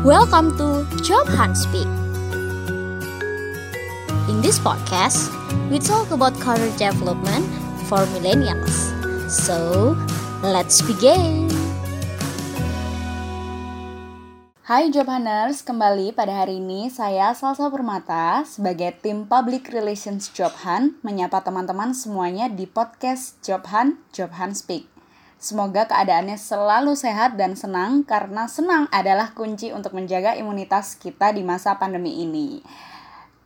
Welcome to Job Hunt Speak. In this podcast, we talk about career development for millennials. So, let's begin. Hai Job Hunters, kembali pada hari ini saya Salsa Permata sebagai tim Public Relations Job Hunt menyapa teman-teman semuanya di podcast Job Hunt, Job Hunt Speak. Semoga keadaannya selalu sehat dan senang karena senang adalah kunci untuk menjaga imunitas kita di masa pandemi ini.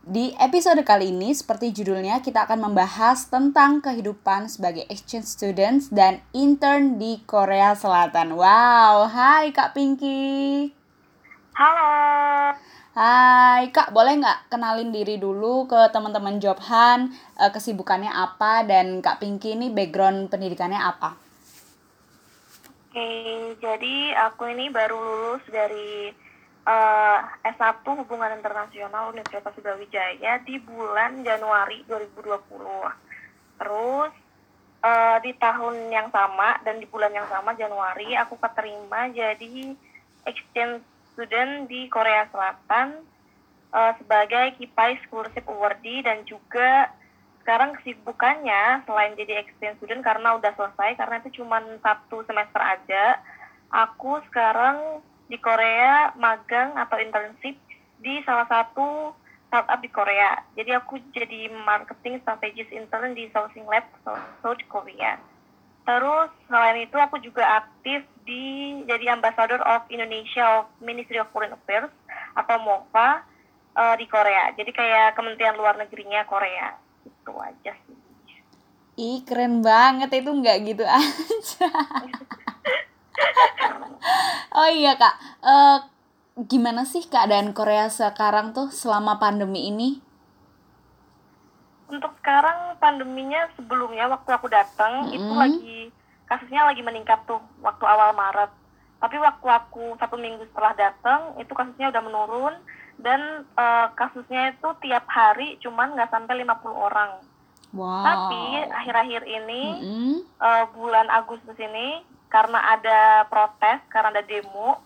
Di episode kali ini, seperti judulnya, kita akan membahas tentang kehidupan sebagai exchange students dan intern di Korea Selatan. Wow, hai Kak Pinky. Halo. Hai Kak, boleh nggak kenalin diri dulu ke teman-teman Jobhan, eh, kesibukannya apa, dan Kak Pinky ini background pendidikannya apa? Oke, jadi aku ini baru lulus dari uh, S1 Hubungan Internasional Universitas Brawijaya di bulan Januari 2020. Terus uh, di tahun yang sama dan di bulan yang sama Januari aku keterima jadi exchange student di Korea Selatan uh, sebagai Kipai Scholarship Awardee dan juga sekarang kesibukannya selain jadi exchange student karena udah selesai karena itu cuma satu semester aja aku sekarang di Korea magang atau internship di salah satu startup di Korea. Jadi aku jadi marketing strategist intern di Sourcing Lab South Korea. Terus selain itu aku juga aktif di jadi ambassador of Indonesia of Ministry of Foreign Affairs atau MOFA uh, di Korea. Jadi kayak Kementerian Luar Negerinya Korea itu aja sih Ih keren banget itu nggak gitu aja. oh iya kak, uh, gimana sih keadaan Korea sekarang tuh selama pandemi ini? Untuk sekarang pandeminya sebelumnya waktu aku datang mm -hmm. itu lagi kasusnya lagi meningkat tuh waktu awal Maret. Tapi waktu aku satu minggu setelah datang itu kasusnya udah menurun dan uh, kasusnya itu tiap hari cuman nggak sampai 50 orang. Wow. Tapi akhir-akhir ini mm -hmm. uh, bulan Agustus ini karena ada protes, karena ada demo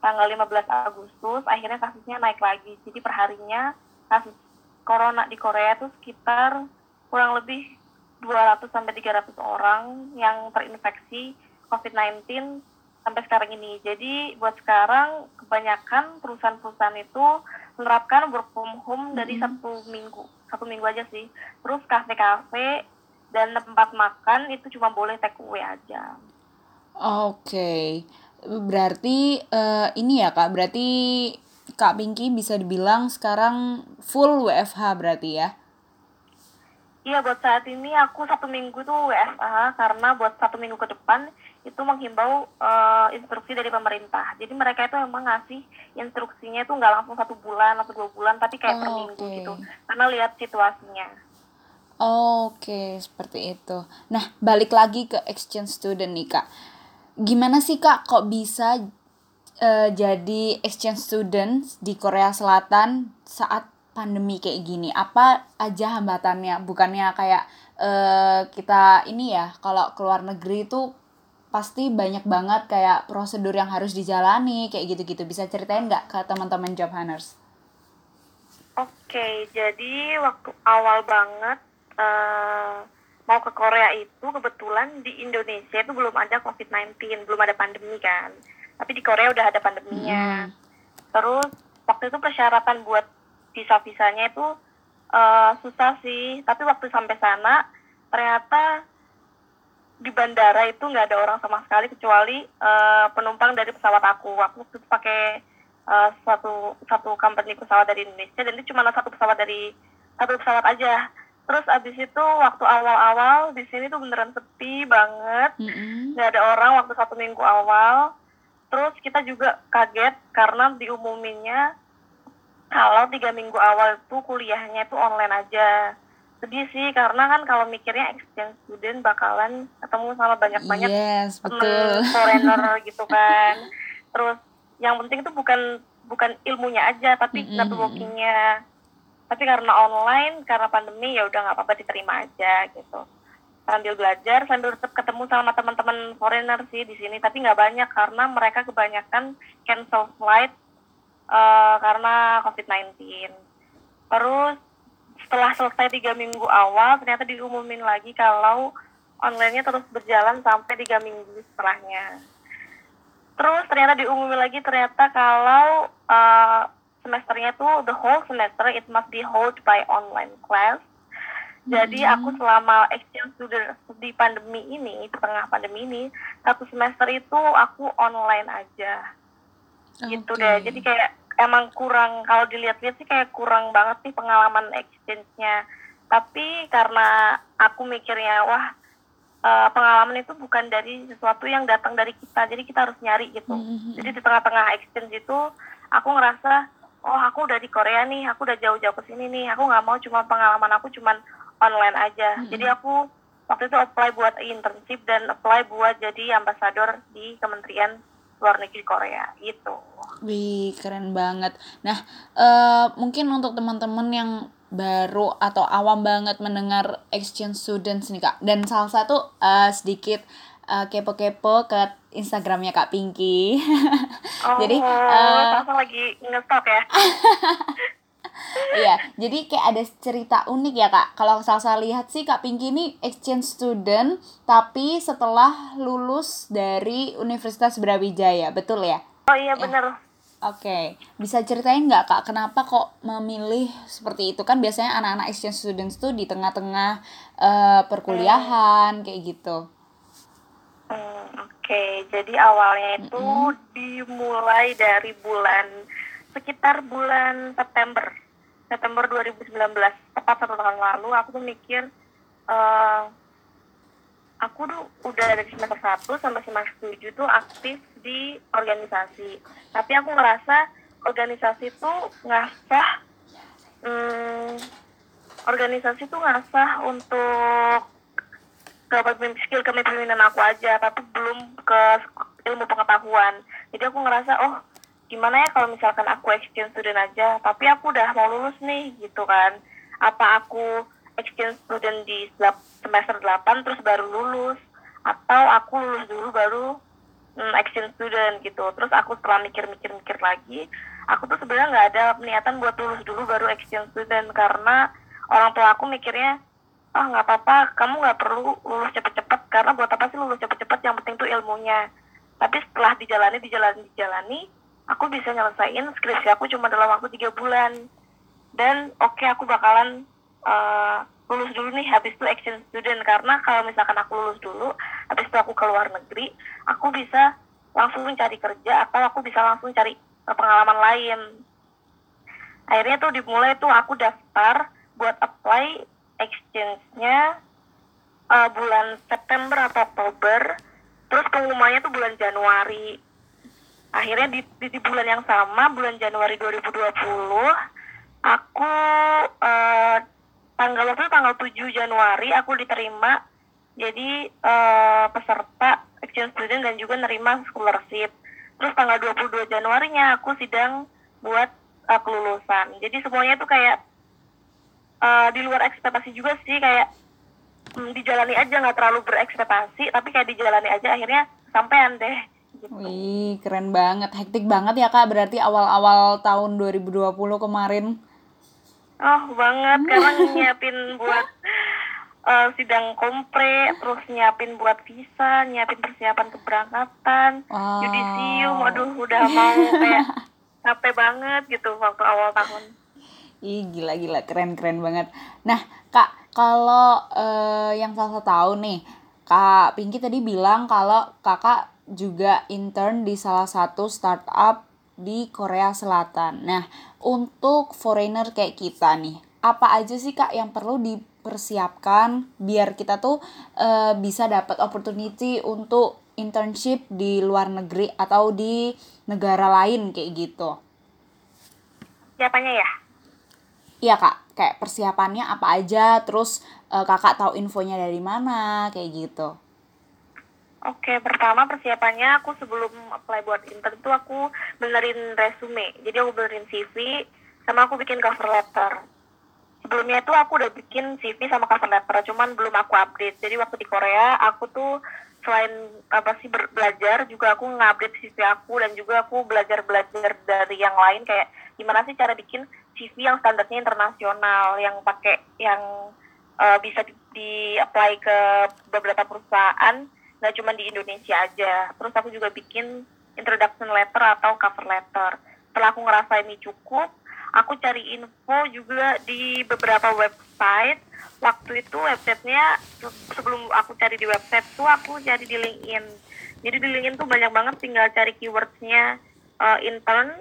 tanggal 15 Agustus akhirnya kasusnya naik lagi. Jadi perharinya kasus corona di Korea itu sekitar kurang lebih 200 sampai 300 orang yang terinfeksi COVID-19 sampai sekarang ini. Jadi buat sekarang kebanyakan perusahaan-perusahaan itu menerapkan work from home dari hmm. satu minggu, satu minggu aja sih. Terus kafe-kafe dan tempat makan itu cuma boleh take away aja. Oke, okay. berarti uh, ini ya kak, berarti Kak Pinky bisa dibilang sekarang full WFH berarti ya? Iya buat saat ini aku satu minggu tuh WFH karena buat satu minggu ke depan itu menghimbau uh, instruksi dari pemerintah. Jadi mereka itu memang ngasih instruksinya itu nggak langsung satu bulan atau dua bulan, tapi kayak oh, per minggu okay. gitu. Karena lihat situasinya. Oke, okay, seperti itu. Nah, balik lagi ke exchange student nih kak. Gimana sih kak kok bisa uh, jadi exchange student di Korea Selatan saat pandemi kayak gini? Apa aja hambatannya? Bukannya kayak uh, kita ini ya, kalau keluar negeri itu pasti banyak banget kayak prosedur yang harus dijalani kayak gitu-gitu. Bisa ceritain nggak ke teman-teman job hunters? Oke, jadi waktu awal banget uh, mau ke Korea itu kebetulan di Indonesia itu belum ada COVID-19, belum ada pandemi kan. Tapi di Korea udah ada pandeminya. Hmm. Terus waktu itu persyaratan buat visa-visanya itu uh, susah sih tapi waktu sampai sana ternyata di bandara itu nggak ada orang sama sekali kecuali uh, penumpang dari pesawat aku. Aku tuh pakai uh, satu satu company pesawat dari Indonesia dan itu cuma satu pesawat dari satu pesawat aja. Terus abis itu waktu awal-awal di sini tuh beneran sepi banget. Nggak mm -hmm. ada orang waktu satu minggu awal. Terus kita juga kaget karena diumuminnya kalau tiga minggu awal itu kuliahnya itu online aja sedih sih karena kan kalau mikirnya exchange student bakalan ketemu sama banyak-banyak yes, temen foreigner gitu kan. Terus yang penting itu bukan bukan ilmunya aja tapi mm -hmm. networkingnya. Tapi karena online karena pandemi ya udah nggak apa-apa diterima aja gitu. Sambil belajar sambil tetap ketemu sama teman-teman foreigner sih di sini. Tapi nggak banyak karena mereka kebanyakan cancel flight uh, karena COVID-19. Terus setelah selesai tiga minggu awal, ternyata diumumin lagi kalau online-nya terus berjalan sampai tiga minggu setelahnya. Terus ternyata diumumin lagi ternyata kalau uh, semesternya tuh the whole semester it must be held by online class. Jadi hmm. aku selama exchange student di pandemi ini, di tengah pandemi ini, satu semester itu aku online aja. Okay. Gitu deh. Jadi kayak emang kurang kalau dilihat-lihat sih kayak kurang banget sih pengalaman exchange-nya. Tapi karena aku mikirnya wah uh, pengalaman itu bukan dari sesuatu yang datang dari kita, jadi kita harus nyari gitu. Mm-hmm. Jadi di tengah-tengah exchange itu aku ngerasa oh aku udah di Korea nih, aku udah jauh-jauh ke sini nih, aku nggak mau cuma pengalaman aku cuma online aja. Mm-hmm. Jadi aku waktu itu apply buat internship dan apply buat jadi ambasador di Kementerian luar negeri Korea gitu. Wih keren banget. Nah uh, mungkin untuk teman-teman yang baru atau awam banget mendengar exchange students nih kak dan salah satu uh, sedikit uh, kepo-kepo ke Instagramnya kak Pinky. oh, jadi uh, lagi ngestok ya. Iya, jadi kayak ada cerita unik ya kak. Kalau saya lihat sih kak Pinky ini exchange student, tapi setelah lulus dari Universitas Brawijaya, betul ya? Oh iya benar. Oke, okay. bisa ceritain nggak kak, kenapa kok memilih seperti itu? Kan biasanya anak-anak exchange students tuh di tengah-tengah uh, perkuliahan hmm. kayak gitu. Hmm, Oke, okay. jadi awalnya itu -hmm. dimulai dari bulan sekitar bulan September, September 2019, tepat satu tahun lalu. Aku tuh mikir, uh, aku tuh udah dari semester 1 sampai semester 7 tuh aktif di organisasi. Tapi aku ngerasa organisasi tuh ngasah hmm, organisasi tuh ngasah untuk ke skill kepemimpinan aku aja, tapi belum ke ilmu pengetahuan. Jadi aku ngerasa, oh gimana ya kalau misalkan aku exchange student aja, tapi aku udah mau lulus nih gitu kan. Apa aku exchange student di semester 8 terus baru lulus? Atau aku lulus dulu baru hmm, exchange student gitu. Terus aku setelah mikir-mikir-mikir lagi aku tuh sebenarnya nggak ada niatan buat lulus dulu baru exchange student. Karena orang tua aku mikirnya ah oh, nggak apa-apa kamu nggak perlu lulus cepet-cepet karena buat apa sih lulus cepet-cepet? Yang penting tuh ilmunya. Tapi setelah dijalani dijalani dijalani aku bisa nyelesain skripsi aku cuma dalam waktu tiga bulan. Dan oke okay, aku bakalan uh, lulus dulu nih habis itu exchange student. Karena kalau misalkan aku lulus dulu habis itu aku ke luar negeri aku bisa langsung mencari kerja atau aku bisa langsung cari pengalaman lain. Akhirnya tuh dimulai tuh aku daftar buat apply exchange-nya uh, bulan September atau Oktober. Terus pengumumannya tuh bulan Januari akhirnya di, di, di bulan yang sama bulan Januari 2020 aku uh, tanggal waktu itu tanggal 7 Januari aku diterima jadi uh, peserta exchange student dan juga nerima scholarship. Terus tanggal 22 Januarinya aku sidang buat uh, kelulusan. Jadi semuanya tuh kayak uh, di luar ekspektasi juga sih kayak um, dijalani aja nggak terlalu berekspektasi tapi kayak dijalani aja akhirnya sampean deh. Wih, keren banget. Hektik banget ya, Kak. Berarti awal-awal tahun 2020 kemarin. Oh banget karena nyiapin buat uh, sidang kompre, terus nyiapin buat visa, nyiapin persiapan keberangkatan, wow. yudisium, aduh udah mau kayak capek banget gitu waktu awal tahun. Ih gila gila keren keren banget. Nah kak kalau uh, yang salah tahu nih kak Pinky tadi bilang kalau kakak juga intern di salah satu startup di Korea Selatan. Nah, untuk foreigner kayak kita nih, apa aja sih Kak yang perlu dipersiapkan biar kita tuh uh, bisa dapat opportunity untuk internship di luar negeri atau di negara lain kayak gitu? Siapanya ya? Iya Kak, kayak persiapannya apa aja, terus uh, Kakak tahu infonya dari mana kayak gitu. Oke, pertama persiapannya aku sebelum apply buat intern tuh aku benerin resume. Jadi aku benerin CV sama aku bikin cover letter. Sebelumnya itu aku udah bikin CV sama cover letter, cuman belum aku update. Jadi waktu di Korea aku tuh selain apa sih belajar juga aku ngupdate CV aku dan juga aku belajar belajar dari yang lain kayak gimana sih cara bikin CV yang standarnya internasional yang pakai yang uh, bisa di, di apply ke beberapa perusahaan nggak cuma di Indonesia aja. Terus aku juga bikin introduction letter atau cover letter. Setelah aku ngerasa ini cukup aku cari info juga di beberapa website. Waktu itu websitenya sebelum aku cari di website tuh aku cari di LinkedIn. Jadi di LinkedIn tuh banyak banget tinggal cari keywordsnya uh, intern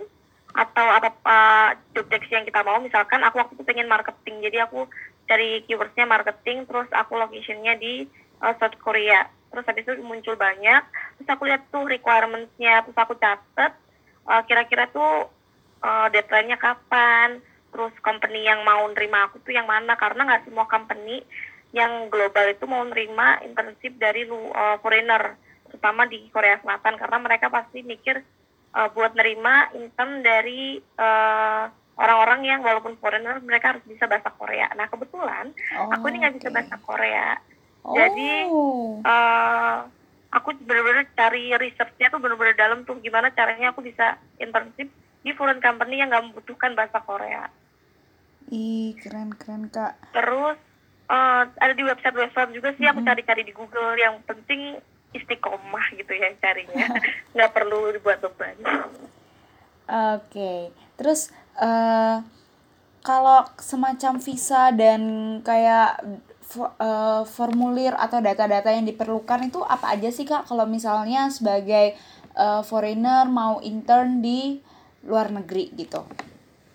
atau apa uh, job yang kita mau. Misalkan aku waktu itu pengen marketing. Jadi aku cari keywordsnya marketing terus aku locationnya di uh, South Korea terus habis itu muncul banyak terus aku lihat tuh requirementsnya terus aku catet uh, kira-kira tuh uh, deadline-nya kapan terus company yang mau nerima aku tuh yang mana karena nggak semua company yang global itu mau nerima internship dari lu uh, foreigner terutama di Korea Selatan karena mereka pasti mikir uh, buat nerima intern dari orang orang-orang yang walaupun foreigner mereka harus bisa bahasa Korea. Nah kebetulan oh, aku ini nggak okay. bisa bahasa Korea, oh. jadi uh, aku benar-benar cari researchnya tuh benar-benar dalam tuh gimana caranya aku bisa internship di foreign company yang nggak membutuhkan bahasa Korea. Ih, keren keren kak. Terus uh, ada di website-website juga sih mm -hmm. aku cari-cari di Google. Yang penting istiqomah gitu ya carinya, nggak perlu dibuat beban. Oke, okay. terus uh, kalau semacam visa dan kayak uh, formulir atau data-data yang diperlukan itu apa aja sih kak? Kalau misalnya sebagai uh, foreigner mau intern di luar negeri gitu?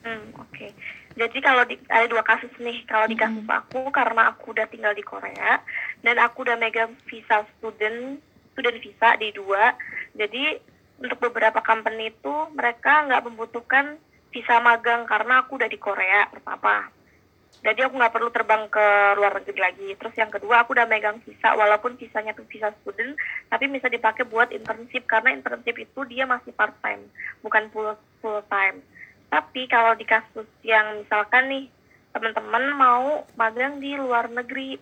Hmm, oke. Okay jadi kalau di, ada dua kasus nih kalau di kasus aku karena aku udah tinggal di Korea dan aku udah megang visa student student visa di dua jadi untuk beberapa company itu mereka nggak membutuhkan visa magang karena aku udah di Korea pertama jadi aku nggak perlu terbang ke luar negeri lagi. Terus yang kedua aku udah megang visa walaupun visanya tuh visa student tapi bisa dipakai buat internship karena internship itu dia masih part time bukan full full time tapi kalau di kasus yang misalkan nih teman-teman mau magang di luar negeri,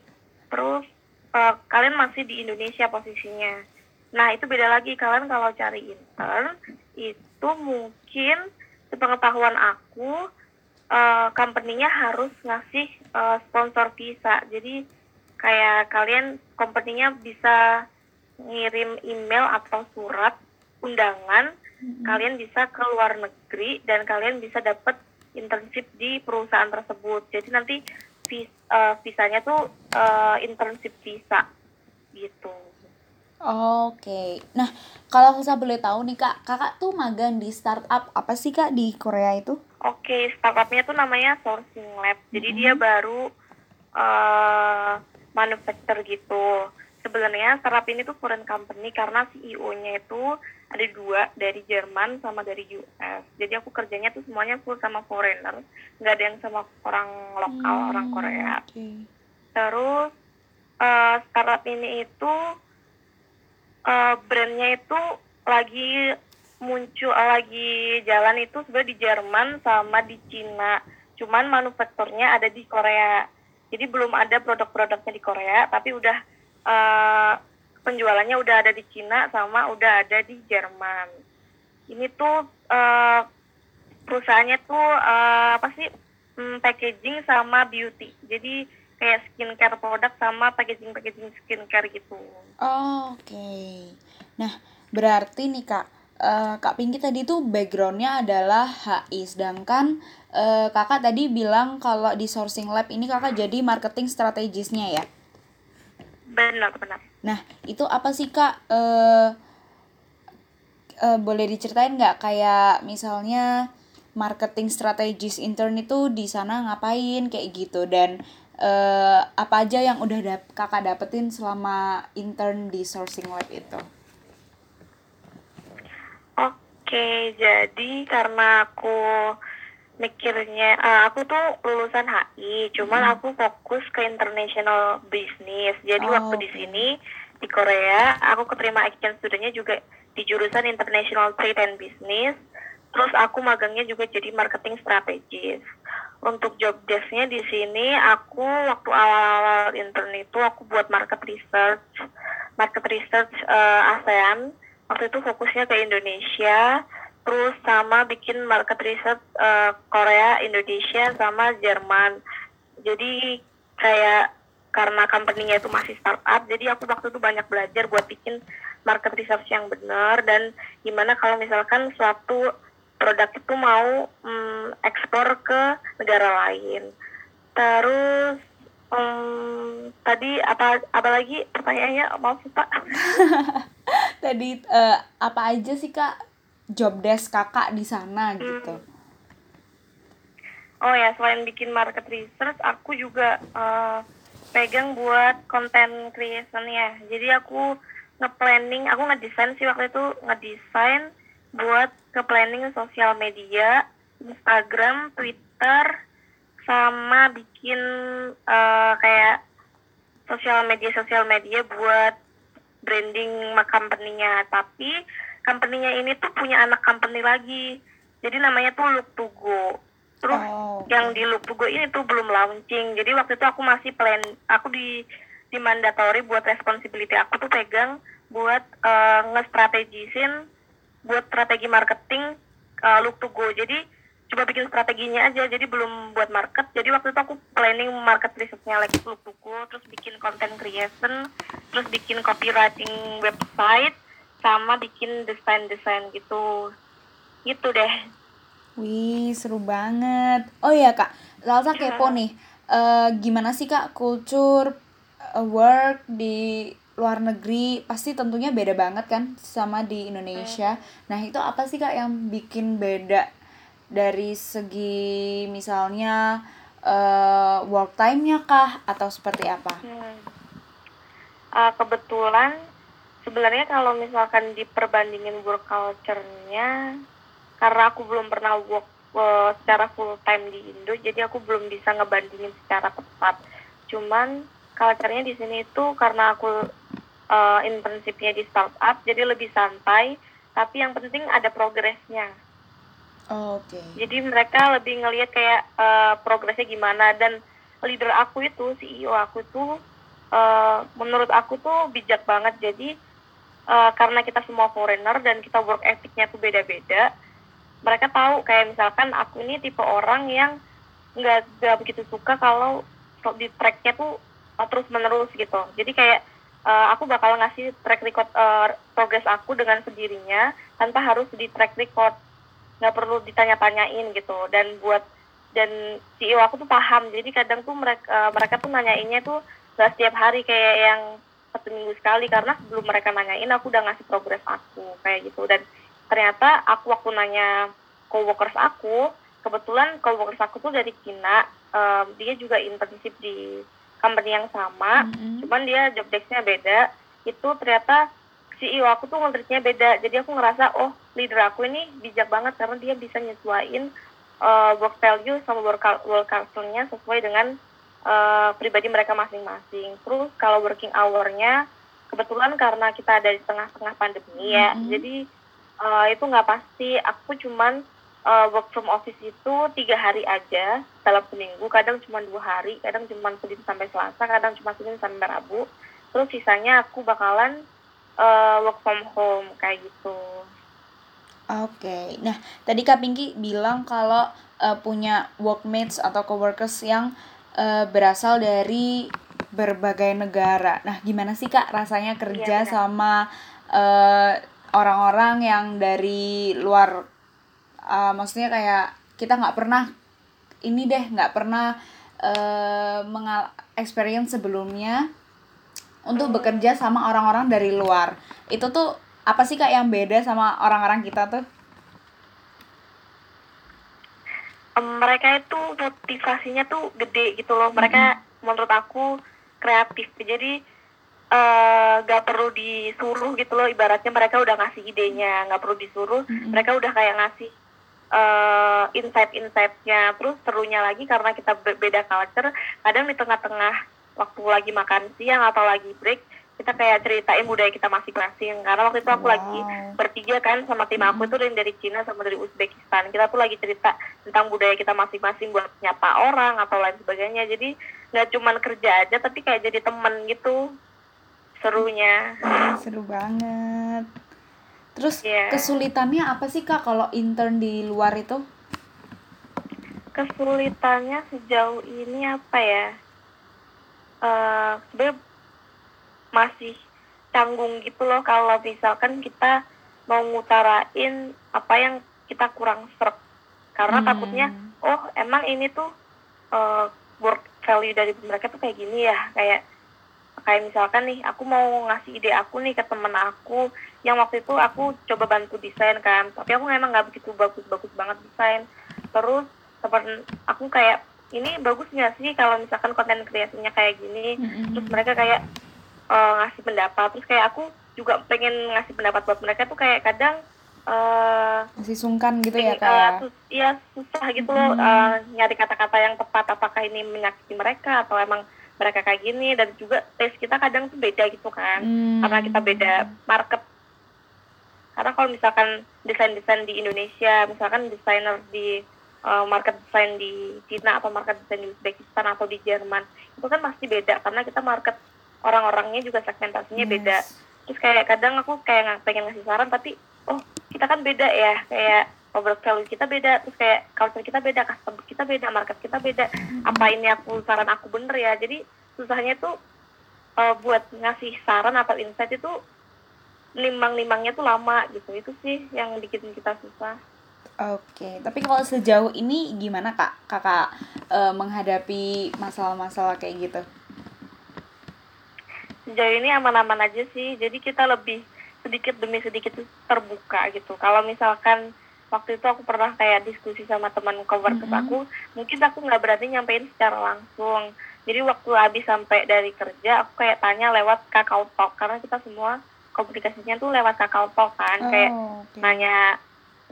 terus uh, kalian masih di Indonesia posisinya. Nah itu beda lagi. Kalian kalau cari intern itu mungkin sepengetahuan aku uh, company-nya harus ngasih uh, sponsor visa. Jadi kayak kalian company-nya bisa ngirim email atau surat undangan hmm. kalian bisa ke luar negeri dan kalian bisa dapat internship di perusahaan tersebut jadi nanti vis, uh, visanya tuh uh, internship visa gitu Oke, okay. nah kalau saya boleh tahu nih kak, kakak tuh magang di startup apa sih kak di Korea itu? Oke, okay, startupnya tuh namanya Sourcing Lab, jadi mm -hmm. dia baru uh, manufacture gitu sebenarnya startup ini tuh foreign company karena CEO-nya itu ada dua dari Jerman sama dari US. Jadi aku kerjanya tuh semuanya full sama foreigner, nggak ada yang sama orang lokal hmm, orang Korea. Okay. Terus uh, startup ini itu uh, brandnya itu lagi muncul lagi jalan itu sebenarnya di Jerman sama di Cina. Cuman manufakturnya ada di Korea. Jadi belum ada produk-produknya di Korea, tapi udah uh, penjualannya udah ada di Cina sama udah ada di Jerman. Ini tuh uh, perusahaannya tuh uh, apa sih hmm, packaging sama beauty. Jadi kayak skincare produk sama packaging packaging skincare gitu. Oh, Oke. Okay. Nah berarti nih kak, uh, kak Pinky tadi tuh backgroundnya adalah HI, sedangkan uh, kakak tadi bilang kalau di sourcing lab ini kakak jadi marketing strategisnya ya? Benar, benar. Nah, itu apa sih Kak? Uh, uh, boleh diceritain nggak kayak misalnya marketing strategis intern itu di sana ngapain kayak gitu dan uh, apa aja yang udah dap kakak dapetin selama intern di sourcing lab itu? Oke, jadi karena aku mikirnya uh, aku tuh lulusan HI, cuman hmm. aku fokus ke international business. Jadi oh, waktu di sini di Korea, aku keterima exchange studentnya juga di jurusan international trade and business. Terus aku magangnya juga jadi marketing strategis. Untuk job desknya di sini, aku waktu awal-awal intern itu aku buat market research, market research uh, ASEAN waktu itu fokusnya ke Indonesia terus sama bikin market research uh, Korea Indonesia sama Jerman. Jadi kayak karena company-nya itu masih startup jadi aku waktu itu banyak belajar buat bikin market research yang benar dan gimana kalau misalkan suatu produk itu mau um, ekspor ke negara lain. Terus um, tadi apa apa lagi pertanyaannya? Maaf pak tadi uh, apa aja sih kak job desk kakak di sana gitu hmm. oh ya selain bikin market research aku juga uh, pegang buat konten creation ya jadi aku nge-planning aku ngedesain sih waktu itu ngedesain buat ke planning sosial media Instagram Twitter sama bikin uh, kayak sosial media sosial media buat branding company-nya. Tapi company-nya ini tuh punya anak company lagi. Jadi namanya tuh Look to Go. Terus oh. yang di Look to Go ini tuh belum launching. Jadi waktu itu aku masih plan aku di di mandatory buat responsibility aku tuh pegang buat uh, nge-strategisin buat strategi marketing uh, Look to Go. Jadi coba bikin strateginya aja jadi belum buat market jadi waktu itu aku planning market Look to Go terus bikin content creation terus bikin copywriting website sama bikin desain-desain gitu gitu deh Wih, seru banget. Oh iya, Kak. Salsa kepo nih. Uh, gimana sih, Kak, kultur uh, work di luar negeri pasti tentunya beda banget kan sama di Indonesia. Hmm. Nah, itu apa sih, Kak, yang bikin beda dari segi misalnya uh, work time-nya kah atau seperti apa? Hmm. Uh, kebetulan sebenarnya kalau misalkan diperbandingin work culture-nya karena aku belum pernah work uh, secara full time di Indo jadi aku belum bisa ngebandingin secara tepat cuman culture-nya di sini itu karena aku uh, internship-nya di startup jadi lebih santai tapi yang penting ada progresnya oke. Okay. jadi mereka lebih ngelihat kayak uh, progresnya gimana. Dan leader aku itu CEO aku tuh uh, menurut aku tuh bijak banget. Jadi uh, karena kita semua foreigner dan kita work ethicnya tuh beda-beda mereka tahu kayak misalkan aku ini tipe orang yang nggak begitu suka kalau di tracknya tuh uh, terus menerus gitu. Jadi kayak uh, aku bakal ngasih track record uh, progres aku dengan sendirinya tanpa harus di track record nggak perlu ditanya-tanyain gitu. Dan buat dan CEO aku tuh paham. Jadi kadang tuh mereka uh, mereka tuh nanyainnya tuh nggak setiap hari kayak yang satu minggu sekali. Karena sebelum mereka nanyain aku udah ngasih progres aku kayak gitu. Dan ternyata aku waktu nanya coworkers aku kebetulan coworkers aku tuh dari Cina um, dia juga internship di company yang sama. Mm-hmm. cuman dia job desk-nya beda. Itu ternyata CEO aku tuh ngertinya beda. Jadi aku ngerasa oh leader aku ini bijak banget karena dia bisa nyesuaiin uh, work value sama work, work culture-nya sesuai dengan uh, pribadi mereka masing-masing. Terus kalau working hour-nya kebetulan karena kita ada di tengah-tengah pandemi ya mm-hmm. jadi uh, itu nggak pasti. Aku cuman uh, work from office itu tiga hari aja dalam seminggu. Kadang cuma dua hari kadang cuma senin sampai selasa kadang cuma senin sampai rabu. Terus sisanya aku bakalan uh, work from home kayak gitu Oke, okay. nah tadi Kak Pinky bilang kalau uh, punya workmates atau coworkers yang uh, berasal dari berbagai negara. Nah, gimana sih Kak rasanya kerja ya, sama uh, orang-orang yang dari luar uh, maksudnya kayak kita nggak pernah ini deh nggak pernah uh, mengal experience sebelumnya untuk bekerja sama orang-orang dari luar. Itu tuh apa sih kak yang beda sama orang-orang kita tuh? Mereka itu motivasinya tuh gede gitu loh. Mereka mm-hmm. menurut aku kreatif. Jadi uh, gak perlu disuruh gitu loh. Ibaratnya mereka udah ngasih idenya nggak perlu disuruh. Mm-hmm. mereka udah kayak ngasih uh, insight-insightnya. Terus serunya lagi karena kita beda culture kadang di tengah-tengah waktu lagi makan siang atau lagi break kita kayak ceritain budaya kita masing-masing. Karena waktu itu aku wow. lagi bertiga kan sama tim aku tuh dari dari Cina sama dari Uzbekistan. Kita tuh lagi cerita tentang budaya kita masing-masing buat nyapa orang atau lain sebagainya. Jadi nggak cuma kerja aja tapi kayak jadi temen gitu. Serunya. Seru banget. Terus Iya. kesulitannya apa sih kak kalau intern di luar itu? Kesulitannya sejauh ini apa ya eh sebenarnya masih canggung gitu loh kalau misalkan kita mau ngutarain apa yang kita kurang serap. Karena Hmm. takutnya oh emang ini tuh eh, work value dari mereka tuh kayak gini ya. Kayak kayak misalkan nih aku mau ngasih ide aku nih ke temen aku yang waktu itu aku coba bantu desain kan. Tapi aku emang nggak begitu bagus-bagus banget desain. Terus temen aku kayak ini bagus nggak sih kalau misalkan konten kreasinya kayak gini? Terus mereka kayak eh, ngasih pendapat. Terus kayak aku juga pengen ngasih pendapat buat mereka tuh kayak kadang eh masih sungkan gitu ya pengen, kak eh, ya? iya susah gitu loh eh, nyari kata-kata yang tepat. Apakah ini menyakiti mereka atau emang mereka kayak gini? Dan juga tes kita kadang tuh beda gitu kan. Hmm. karena kita beda market. Karena kalau misalkan desain-desain di Indonesia misalkan desainer di eh, market desain di Cina atau market desain di Uzbekistan atau di Jerman. Itu kan pasti beda karena kita market orang-orangnya juga segmentasinya beda. Yes. terus kayak kadang aku kayak nggak pengen ngasih saran tapi oh kita kan beda ya kayak overall value kita beda terus kayak culture kita beda customer kita beda market kita beda. Apa ini aku saran aku bener ya? Jadi susahnya tuh eh, buat ngasih saran atau insight itu limbang-limbangnya tuh lama gitu. Itu sih yang bikin kita susah Oke, tapi kalau sejauh ini gimana kak kakak eh, menghadapi masalah-masalah kayak gitu? sejauh ini aman-aman aja sih jadi kita lebih sedikit demi sedikit terbuka gitu kalau misalkan waktu itu aku pernah kayak diskusi sama teman coworkers Mhm. aku mungkin aku nggak berani nyampein secara langsung jadi waktu habis sampai dari kerja aku kayak tanya lewat kakao talk karena kita semua komunikasinya tuh lewat kakao talk kan kayak Oh, oke. nanya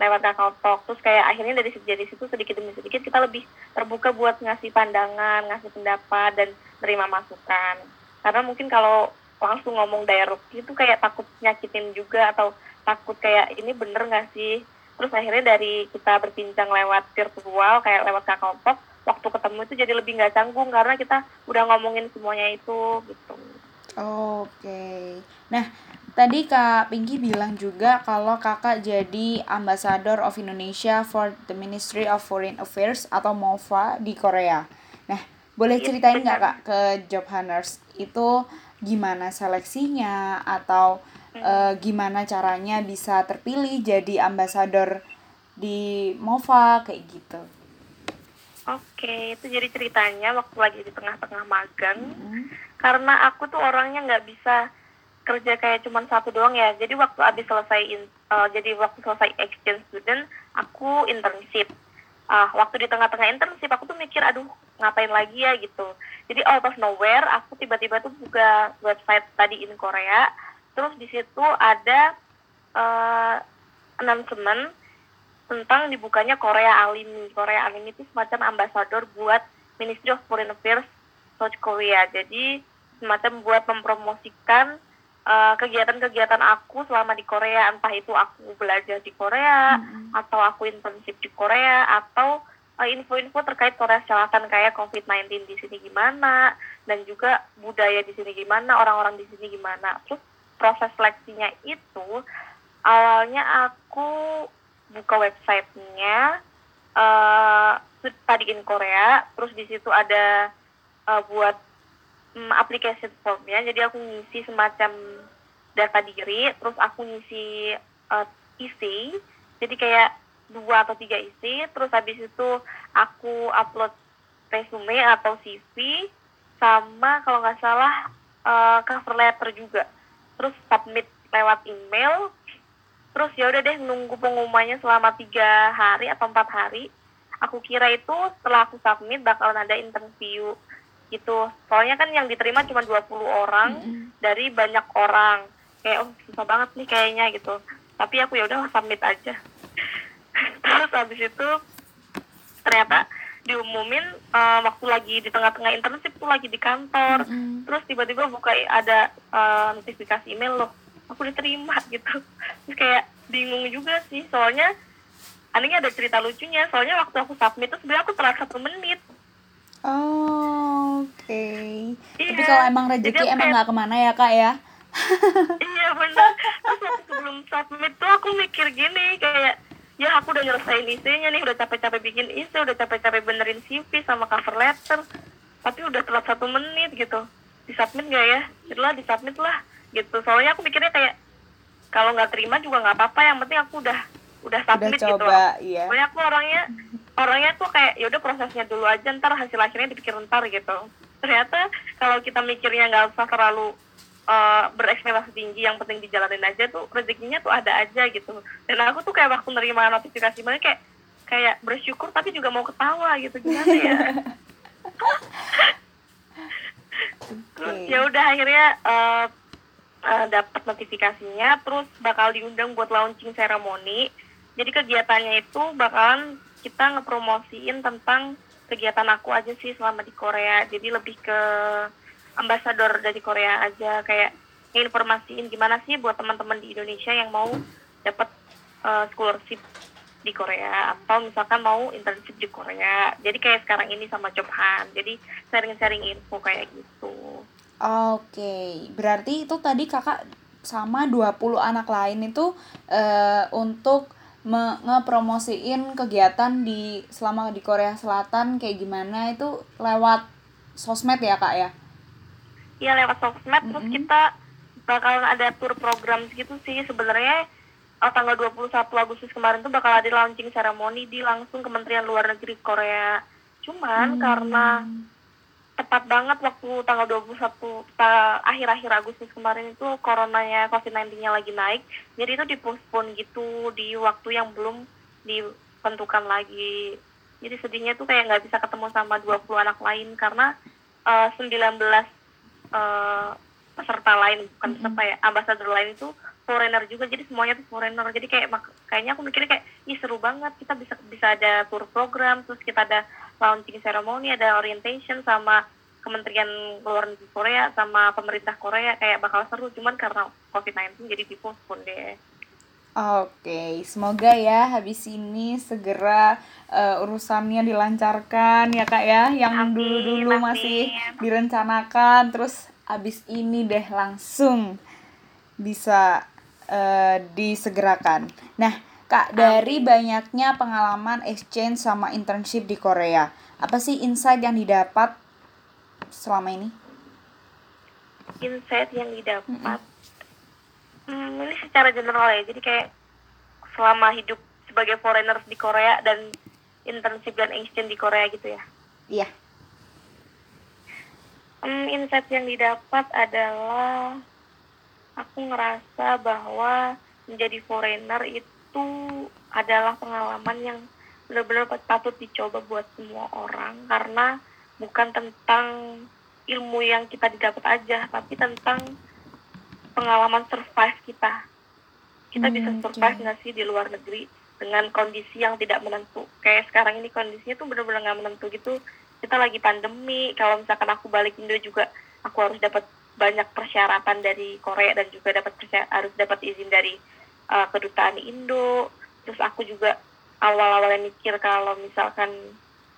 lewat kakao talk. Terus kayak akhirnya dari dari situ sedikit demi sedikit kita lebih terbuka buat ngasih pandangan ngasih pendapat dan terima masukan. Karena mungkin kalau langsung ngomong direct itu kayak takut nyakitin juga atau takut kayak ini bener nggak sih? Terus akhirnya dari kita berbincang lewat virtual kayak lewat kakao talk waktu ketemu itu jadi lebih nggak canggung karena kita udah ngomongin semuanya itu gitu. Oke. Nah, tadi Kak Pinky bilang juga kalau Kakak jadi Ambassador of Indonesia for the Ministry of Foreign Affairs atau MOFA di Korea. Nah, boleh Iya, ceritain nggak. Kak ke Job Hunters itu gimana seleksinya atau eh, gimana caranya bisa terpilih jadi ambasador di MOFA kayak gitu? Oke, itu jadi ceritanya waktu lagi di tengah-tengah magang, Hmm. karena aku tuh orangnya nggak bisa kerja kayak cuman satu doang ya. Jadi waktu habis selesai, in- eh, jadi waktu selesai exchange student, aku internship. Ah, waktu di tengah-tengah internship, aku tuh mikir, aduh ngapain lagi ya gitu. Jadi out of nowhere, aku tiba-tiba tuh buka website tadi in Korea, terus di situ ada eh, announcement tentang dibukanya Korea Alimi. Korea Alimi itu semacam ambasador buat Ministry of Foreign Affairs South Korea. Jadi semacam buat mempromosikan eh, kegiatan-kegiatan aku selama di Korea, entah itu aku belajar di Korea atau aku internship di Korea atau eh, info-info terkait Korea Selatan kayak COVID-19 di sini gimana dan juga budaya di sini gimana, orang-orang di sini gimana. Terus proses seleksinya itu awalnya aku buka websitenya eh tadi in Korea terus di situ ada eh, buat mm, application formnya jadi aku ngisi semacam data diri terus aku ngisi eh, isi. Jadi kayak dua atau tiga isi terus habis itu aku upload resume atau CV sama kalau nggak salah eh, cover letter juga. Terus submit lewat email. Terus ya udah deh nunggu pengumumannya selama tiga hari atau empat hari. Aku kira itu setelah aku submit bakalan ada interview gitu. Soalnya kan yang diterima cuma 20 orang dari banyak orang. Kayak oh susah banget nih kayaknya gitu. Tapi aku ya udah submit aja. Terus habis itu ternyata diumumin eh, waktu lagi di tengah-tengah internship tuh lagi di kantor. Terus tiba-tiba buka ada eh, notifikasi email loh aku diterima gitu. Terus kayak bingung juga sih. Soalnya anehnya ada cerita lucunya. Soalnya waktu aku submit tuh sebenarnya aku telat satu menit. Oh, Oke. Iya. Tapi kalau emang rezeki emang nggak ke mana ya kak ya. iya benar terus waktu sebelum submit tuh aku mikir gini kayak ya aku udah nyelesain isinya nih udah capek-capek bikin isi udah capek-capek benerin CV sama cover letter tapi udah telat satu menit gitu disubmit nggak ya setelah disubmit lah gitu soalnya aku mikirnya kayak kalau nggak terima juga nggak apa-apa yang penting aku udah udah submit udah gitu coba iya Soalnya aku orangnya orangnya tuh kayak ya udah prosesnya dulu aja ntar hasil akhirnya dipikir ntar gitu. Ternyata kalau kita mikirnya nggak usah terlalu uh, berekspektasi tinggi yang penting dijalanin aja tuh rezekinya tuh ada aja gitu. Dan aku tuh kayak waktu nerima notifikasi mana kayak kayak bersyukur tapi juga mau ketawa gitu. Gimana ya? Terus ya udah akhirnya uh, uh, dapat notifikasinya terus bakal diundang buat launching ceremony. Jadi kegiatannya itu bakalan kita ngepromosiin tentang kegiatan aku aja sih selama di Korea. Jadi lebih ke ambasador dari Korea aja kayak informasiin gimana sih buat teman-teman di Indonesia yang mau dapat uh, scholarship di Korea atau misalkan mau internship di Korea. Jadi kayak sekarang ini sama Jobhan jadi sharing-sharing info kayak gitu. Oke, berarti itu tadi kakak sama 20 anak lain itu eh, untuk ngepromosiin kegiatan di selama di Korea Selatan kayak gimana itu lewat sosmed ya kak ya? Iya lewat sosmed terus Mm-mm. kita bakalan ada tour program gitu sih sebenarnya oh, tanggal 21 Agustus kemarin tuh bakal ada launching ceremony di langsung Kementerian Luar Negeri Korea. Cuman karena tepat banget waktu tanggal 21 ta- akhir-akhir Agustus kemarin itu coronanya COVID-19-nya lagi naik. Jadi itu dipospon gitu di waktu yang belum ditentukan lagi. Jadi sedihnya tuh kayak nggak bisa ketemu sama 20 anak lain karena eh, 19 eh, peserta lain bukan peserta ya ambasador lain itu foreigner juga jadi semuanya tuh foreigner jadi kayak kayaknya aku mikirnya kayak ih seru banget kita bisa bisa ada tour program terus kita ada launching ceremony ada orientation sama Kementerian Luar Negeri Korea sama pemerintah Korea kayak bakal seru. Cuman karena COVID-19 jadi dipospon deh. Oke, semoga ya habis ini segera eh, urusannya dilancarkan ya kak ya, yang dulu-dulu masih direncanakan, terus habis ini deh langsung bisa eh, disegerakan. Nah, kak dari banyaknya pengalaman exchange sama internship di Korea, apa sih insight yang didapat selama ini? insight yang didapat? Hmm, ini secara general ya. Jadi kayak selama hidup sebagai foreigners di Korea dan internship dan exchange di Korea gitu ya? Iya. Hmm, insight yang didapat adalah aku ngerasa bahwa menjadi foreigner itu adalah pengalaman yang benar-benar patut dicoba buat semua orang. Karena bukan tentang ilmu yang kita didapat aja tapi tentang pengalaman survive kita. Kita Hmm, bisa survive nggak sih di luar negeri dengan kondisi yang tidak menentu? Kayak sekarang ini kondisinya tuh benar-benar nggak menentu gitu. Kita lagi pandemi kalau misalkan aku balik Indo juga aku harus dapat banyak persyaratan dari Korea dan juga dapat harus dapat izin dari uh, kedutaan Indo. Terus aku juga awal-awalnya mikir kalau misalkan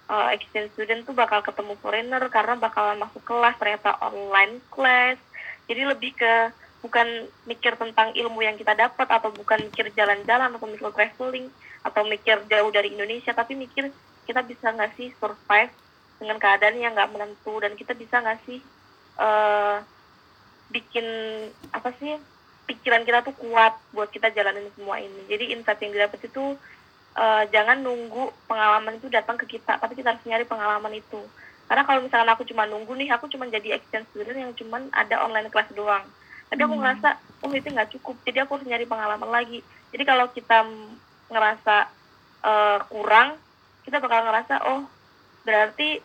uh, exchange student tuh bakal ketemu foreigner karena bakalan masuk kelas ternyata online class. Jadi lebih ke bukan mikir tentang ilmu yang kita dapat atau bukan mikir jalan-jalan atau mikir traveling atau mikir jauh dari Indonesia tapi mikir kita bisa nggak sih survive dengan keadaan yang nggak menentu dan kita bisa nggak sih eh, bikin apa sih pikiran kita tuh kuat buat kita jalanin semua ini. Jadi insight yang didapat itu eh, jangan nunggu pengalaman itu datang ke kita tapi kita harus nyari pengalaman itu. Karena kalau misalkan aku cuma nunggu nih aku cuma jadi exchange student yang cuma ada online class doang. Tapi aku ngerasa oh itu nggak cukup. Jadi aku harus nyari pengalaman lagi. Jadi kalau kita ngerasa eh, kurang kita bakal ngerasa oh berarti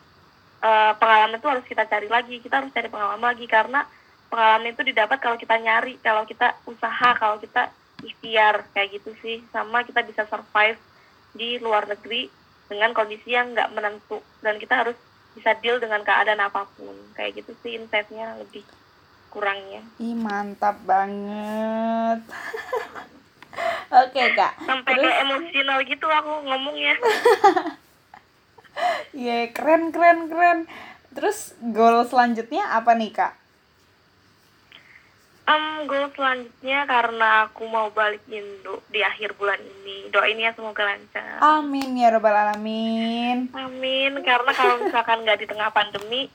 eh, pengalaman itu harus kita cari lagi. Kita harus cari pengalaman lagi. Karena pengalaman itu didapat kalau kita nyari kalau kita usaha kalau kita ikhtiar kayak gitu sih sama kita bisa survive di luar negeri dengan kondisi yang nggak menentu dan kita harus bisa deal dengan keadaan apa pun kayak gitu sih insightnya lebih kurangnya Ih, mantap banget. Oke, Kak. sampai Terus- kayak emosional gitu aku ngomongnya Iya, keren, keren, keren. Terus goal selanjutnya apa nih, Kak? Um, goal selanjutnya karena aku mau balik Indo di akhir bulan ini. Doain ya semoga lancar. Amin ya robbal alamin. Amin. Karena kalau misalkan nggak di tengah pandemi,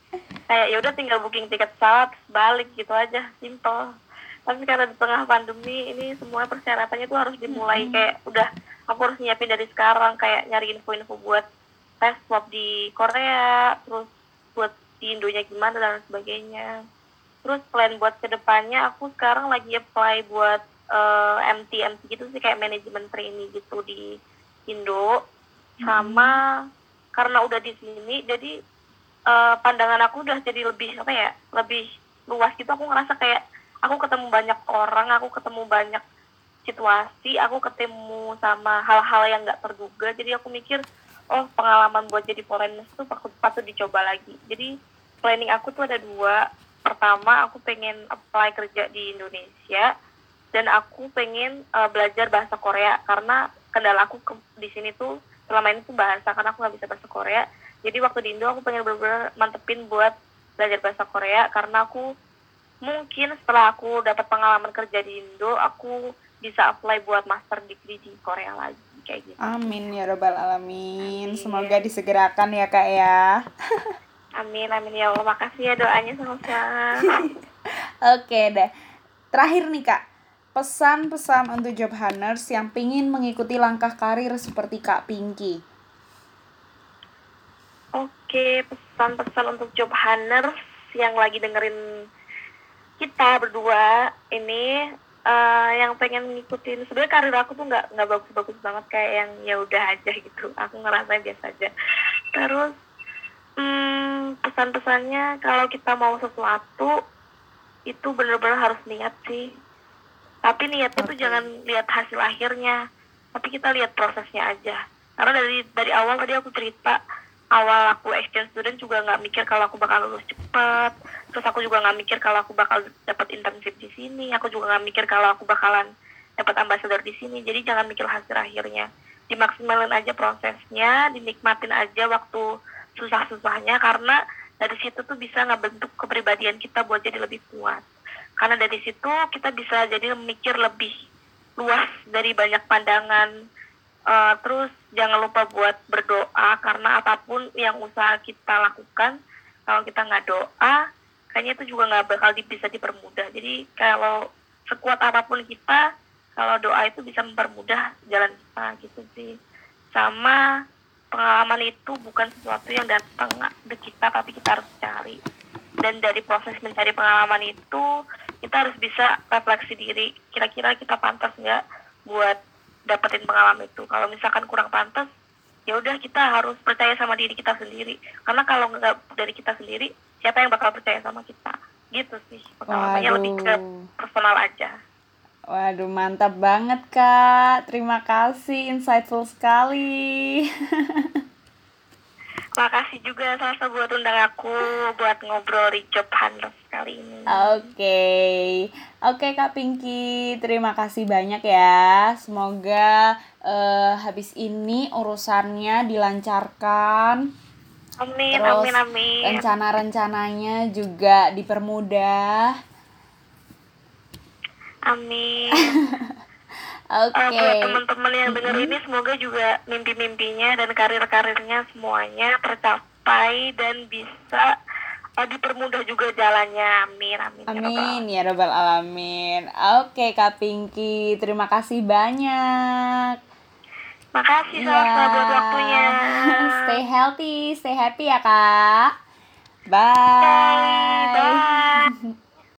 kayak ya udah tinggal booking tiket pesawat balik gitu aja, simple. Tapi karena di tengah pandemi ini semua persyaratannya tuh harus dimulai kayak udah aku harus nyiapin dari sekarang kayak nyari info-info buat tes swab di Korea, terus buat di Indonya gimana dan sebagainya terus plan buat ke depannya aku sekarang lagi apply buat uh, MT MT gitu sih kayak manajemen trainee gitu di Indo. Sama karena udah di sini jadi uh, pandangan aku udah jadi lebih apa ya lebih luas gitu. Aku ngerasa kayak aku ketemu banyak orang aku ketemu banyak situasi aku ketemu sama hal-hal yang nggak terduga. Jadi aku mikir oh pengalaman buat jadi foreigner itu patut patut dicoba lagi. Jadi planning aku tuh ada dua pertama aku pengen apply kerja di Indonesia dan aku pengen uh, belajar bahasa Korea karena kendala aku ke, di sini tuh selama ini tuh bahasa karena aku nggak bisa bahasa Korea jadi waktu di Indo aku pengen bener-bener mantepin buat belajar bahasa Korea karena aku mungkin setelah aku dapat pengalaman kerja di Indo aku bisa apply buat master degree di Korea lagi kayak gitu. Amin ya robbal alamin. Amin. Semoga disegerakan ya kak ya. Amin, amin ya Allah. Makasih ya doanya sama-sama. Oke deh. Terakhir nih kak, pesan-pesan untuk job hunters yang pingin mengikuti langkah karir seperti Kak Pinky. Oke, pesan-pesan untuk job hunters yang lagi dengerin kita berdua ini uh, yang pengen ngikutin sebenarnya karir aku tuh nggak nggak bagus-bagus banget kayak yang ya udah aja gitu aku ngerasa biasa aja terus hmm, pesan-pesannya kalau kita mau sesuatu itu benar-benar harus niat sih. Tapi niatnya okay. tuh jangan lihat hasil akhirnya tapi kita lihat prosesnya aja. Karena dari dari awal tadi aku cerita awal aku exchange student juga nggak mikir kalau aku bakal lulus cepat terus aku juga nggak mikir kalau aku bakal dapat internship di sini aku juga nggak mikir kalau aku bakalan dapat ambassador di sini. Jadi jangan mikir hasil akhirnya. Dimaksimalin aja prosesnya dinikmatin aja waktu susah-susahnya karena dari situ tuh bisa ngebentuk kepribadian kita buat jadi lebih kuat. Karena dari situ kita bisa jadi mikir lebih luas dari banyak pandangan. Uh, terus jangan lupa buat berdoa karena apa pun yang usaha kita lakukan kalau kita nggak doa kayaknya itu juga nggak bakal bisa dipermudah. Jadi kalau sekuat apa pun kita kalau doa itu bisa mempermudah jalan kita gitu sih. Sama pengalaman itu bukan sesuatu yang datang ke kita tapi kita harus cari. Dan dari proses mencari pengalaman itu kita harus bisa refleksi diri kira-kira kita pantas nggak buat dapetin pengalaman itu. Kalau misalkan kurang pantas ya udah kita harus percaya sama diri kita sendiri. Karena kalau nggak dari kita sendiri siapa yang bakal percaya sama kita? Gitu sih pengalamannya Waduh. lebih ke personal aja Waduh, mantap banget, Kak. Terima kasih, insightful sekali. Makasih juga Salsa buat undang aku buat ngobrol di Job Hunters kali ini. Oke. Okay. Oke okay, Kak Pinky, terima kasih banyak ya. Semoga uh, habis ini urusannya dilancarkan. Amin, Terus amin, amin. Rencana-rencananya juga dipermudah Amin. Oke. Okay. Uh, buat teman-teman yang dengar mm-hmm. ini semoga juga mimpi-mimpinya dan karir-karirnya semuanya tercapai dan bisa uh, dipermudah juga jalannya. Amin. Amin. Ya amin ya robbal alamin. Oke okay, Kak Pinky, terima kasih banyak. Makasih ya. buat waktunya. Stay healthy, stay happy ya Kak. Bye. Bye.